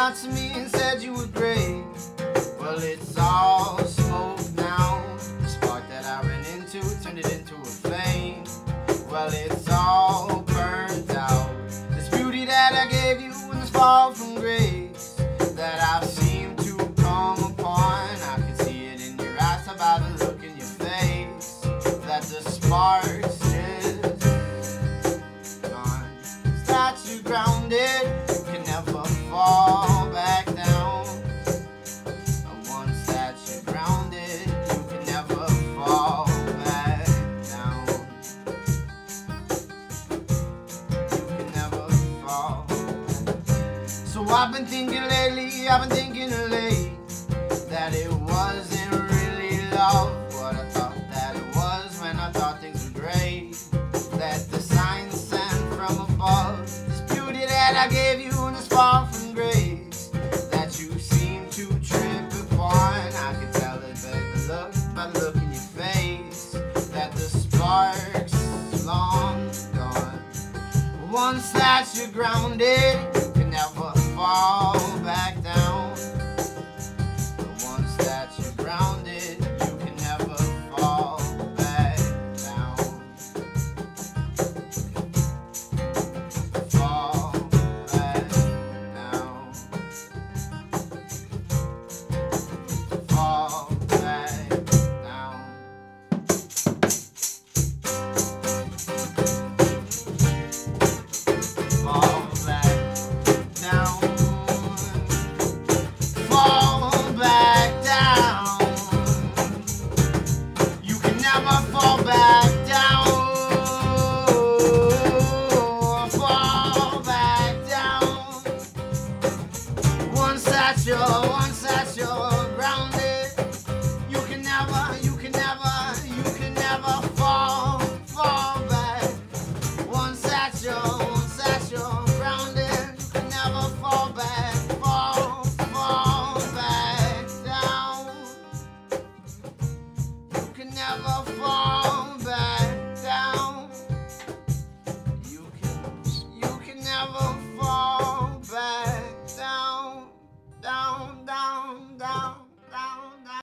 out to me and said you were great. Well, it's all smoke now. The spark that I ran into turned it into a flame. Well, it's all burned out. This beauty that I gave you in this fall from grace that I've seemed to come upon. I can see it in your eyes, about the look in your face that the sparks I've been thinking lately, I've been thinking of late that it wasn't really love what I thought that it was when I thought things were great. That the signs sent from above, this beauty that I gave you in this far from grace, that you seem to trip upon. I can tell it by the look, by the look in your face, that the sparks long gone. Once that you're grounded, you never fall back